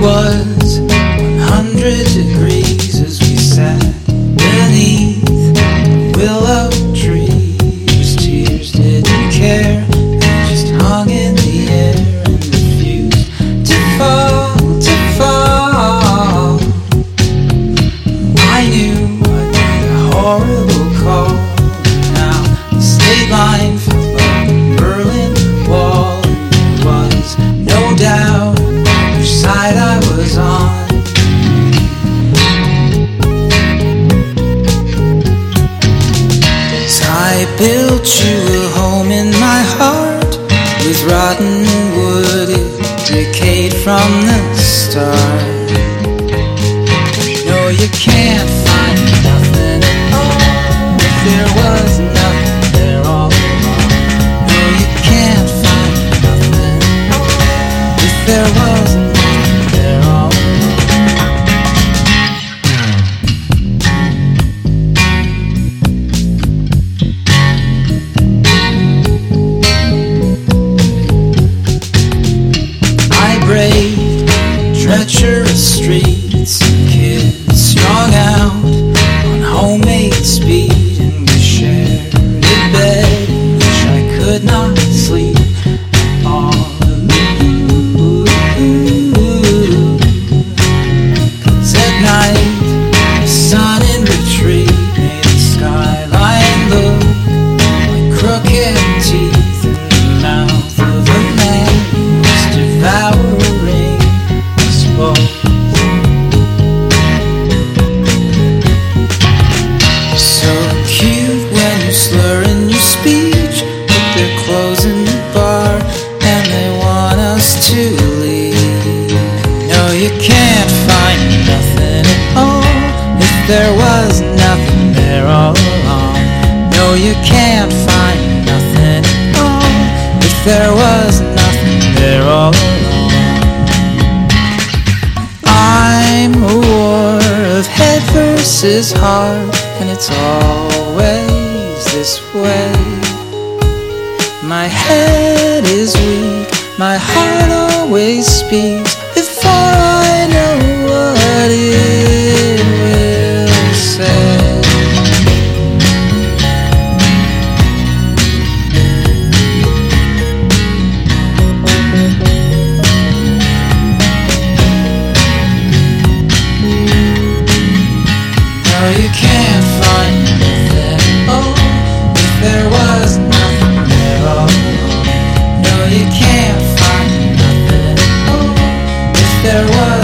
was 100 built you a home in my heart with rotten wood, it decayed from the start. treacherous streets, kids strung out on homemade speed. There was nothing there all along. No, you can't find nothing at all. If there was nothing there all along. I'm a war of head versus heart, and it's always this way. My head is weak, my heart always speaks. there was